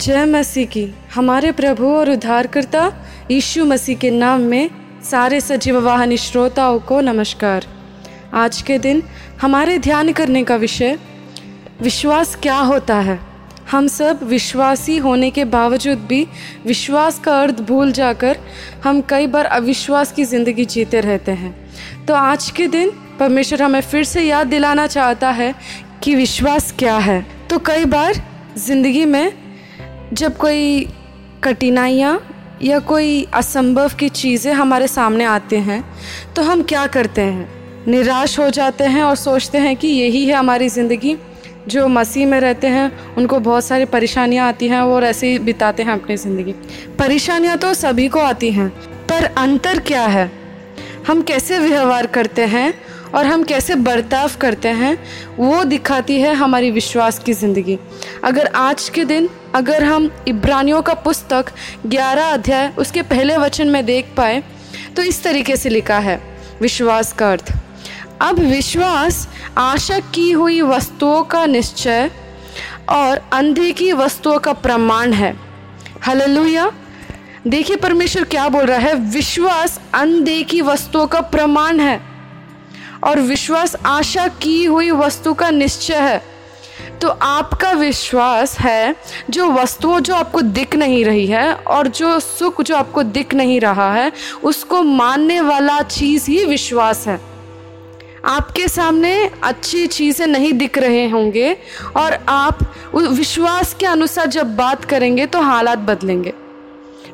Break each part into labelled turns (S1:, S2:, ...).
S1: जय मसीह की। हमारे प्रभु और उद्धारकर्ता यीशु मसीह के नाम में सारे सजीव वाहनी श्रोताओं को नमस्कार। आज के दिन हमारे ध्यान करने का विषय, विश्वास क्या होता है? हम सब विश्वासी होने के बावजूद भी विश्वास का अर्थ भूल जाकर हम कई बार अविश्वास की ज़िंदगी जीते रहते हैं। तो आज के दिन परमेश्वर हमें फिर से याद दिलाना चाहता है कि विश्वास क्या है। तो कई बार ज़िंदगी में जब कोई कठिनाइयाँ या कोई असंभव की चीज़ें हमारे सामने आते हैं तो हम क्या करते हैं? निराश हो जाते हैं और सोचते हैं कि यही है हमारी ज़िंदगी, जो मसीह में रहते हैं, उनको बहुत सारी परेशानियाँ आती हैं और ऐसे ही बिताते हैं अपनी ज़िंदगी। परेशानियाँ तो सभी को आती हैं, पर अंतर क्या है? हम कैसे व्यवहार करते हैं और हम कैसे बर्ताव करते हैं, वो दिखाती है हमारी विश्वास की ज़िंदगी। अगर आज के दिन, अगर हम इब्रानियों का पुस्तक 11 अध्याय, उसके पहले वचन में देख पाए तो इस तरीके से लिखा है, विश्वास का अर्थ। अब विश्वास आशा की हुई वस्तुओं का निश्चय और अनदेखी वस्तुओं का प्रमाण है। हललुया। देखिए, परमेश्वर क्या बोल रहा है? विश्वास अनदेखी वस्तुओं का प्रमाण है। और विश्वास आशा की हुई वस्तु का निश्चय है। तो आपका विश्वास है, जो वस्तुओं जो आपको दिख नहीं रही है और जो सुख जो आपको दिख नहीं रहा है, उसको मानने वाला चीज़ ही विश्वास है। आपके सामने अच्छी चीज़ें नहीं दिख रहे होंगे और आप विश्वास के अनुसार जब बात करेंगे तो हालात बदलेंगे।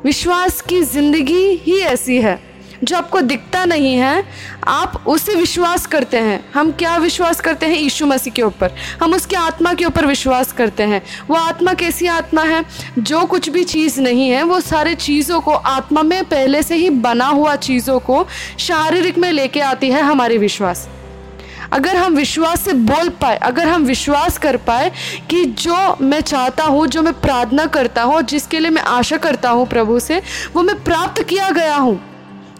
S1: विश्वास की ज़िंदगी ही ऐसी है। जो आपको दिखता नहीं है, आप उसे विश्वास करते हैं। हम क्या विश्वास करते हैं? यीशु मसीह के ऊपर। हम उसके आत्मा के ऊपर विश्वास करते हैं। वो आत्मा कैसी आत्मा है? जो कुछ भी चीज़ नहीं है, वो सारे चीज़ों को आत्मा में पहले से ही बना हुआ चीज़ों को शारीरिक में लेके आती है हमारी विश्वास। अगर हम विश्वास से बोल पाए, अगर हम विश्वास कर पाए कि जो मैं चाहता हूँ, जो मैं प्रार्थना करता हूँ, जिसके लिए मैं आशा करता हूँ प्रभु से, वो मैं प्राप्त किया गया हूँ।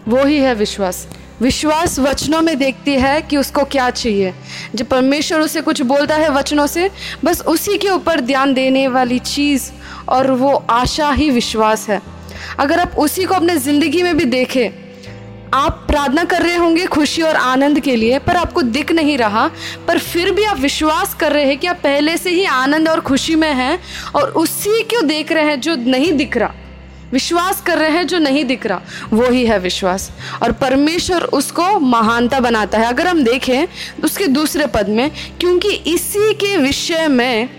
S1: वो ही है विश्वास। विश्वास वचनों में देखती है कि उसको क्या चाहिए। जब परमेश्वर उसे कुछ बोलता है वचनों से, बस उसी के ऊपर ध्यान देने वाली चीज़ और वो आशा ही विश्वास है। अगर आप उसी को अपने ज़िंदगी में भी देखें, आप प्रार्थना कर रहे होंगे खुशी और आनंद के लिए, पर आपको दिख नहीं रहा, पर फिर भी आप विश्वास कर रहे हैं कि आप पहले से ही आनंद और खुशी में हैं और उसी क्यों देख रहे हैं जो नहीं दिख रहा। विश्वास कर रहे हैं जो नहीं दिख रहा वो ही है विश्वास। और परमेश्वर उसको महानता बनाता है। अगर हम देखें, उसके दूसरे पद में, क्योंकि इसी के विषय में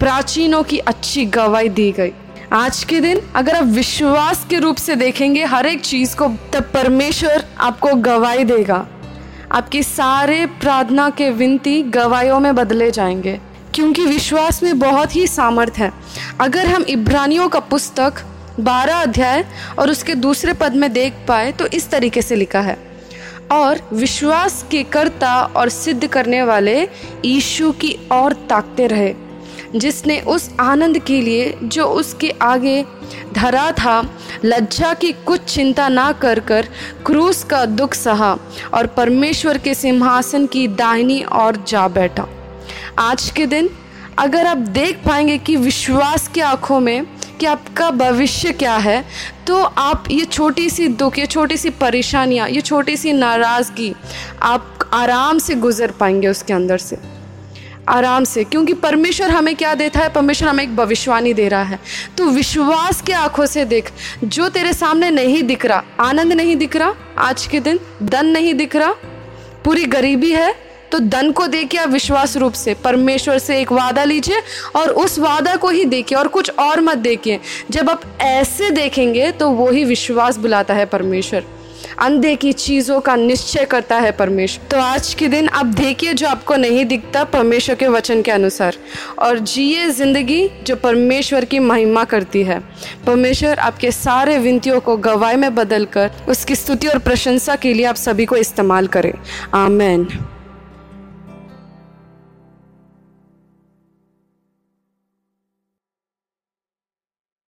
S1: प्राचीनों की अच्छी गवाही दी गई। आज के दिन, अगर आप विश्वास के रूप से देखेंगे, हर एक चीज़ को, तब परमेश्वर आपको गवाही देगा। आपकी सारे प्रार्थना के विनती गवाहियों में बदले जाएँगे। क्योंकि विश्वास में बहुत ही सामर्थ है। अगर हम इब्रानियों का पुस्तक बारह अध्याय और उसके दूसरे पद में देख पाए तो इस तरीके से लिखा है। और विश्वास के कर्ता और सिद्ध करने वाले यीशु की और ताकते रहे, जिसने उस आनंद के लिए जो उसके आगे धरा था, लज्जा की कुछ चिंता ना कर कर क्रूस का दुख सहा और परमेश्वर के सिंहासन की दाहिनी ओर जा बैठा। आज के दिन अगर आप देख पाएँगे कि विश्वास की आँखों में कि आपका भविष्य क्या है तो आप ये छोटी सी दुख, ये छोटी सी परेशानियाँ, ये छोटी सी नाराज़गी आप आराम से गुजर पाएँगे उसके अंदर से। आराम से, क्योंकि परमेश्वर हमें क्या देता है? परमेश्वर हमें एक भविष्यवाणी दे रहा है। तो विश्वास के आँखों से देख, जो तेरे सामने नहीं दिख रहा, आनंद नहीं दिख रहा, आज के दिन धन नहीं दिख रहा, पूरी गरीबी है तो धन को देखिए आप विश्वास रूप से, परमेश्वर से एक वादा लीजिए और उस वादा को ही देखिए और कुछ और मत देखिए जब आप ऐसे देखेंगे तो वो ही विश्वास बुलाता है परमेश्वर। अंधे की चीज़ों का निश्चय करता है परमेश्वर। तो आज के दिन आप देखिए जो आपको नहीं दिखता परमेश्वर के वचन के अनुसार। और जिए ज़िंदगी जो परमेश्वर की महिमा करती है। परमेश्वर आपके सारे विनतियों को गवाही में बदल कर उसकी स्तुति और प्रशंसा के लिए आप सभी को इस्तेमाल करें। आमेन।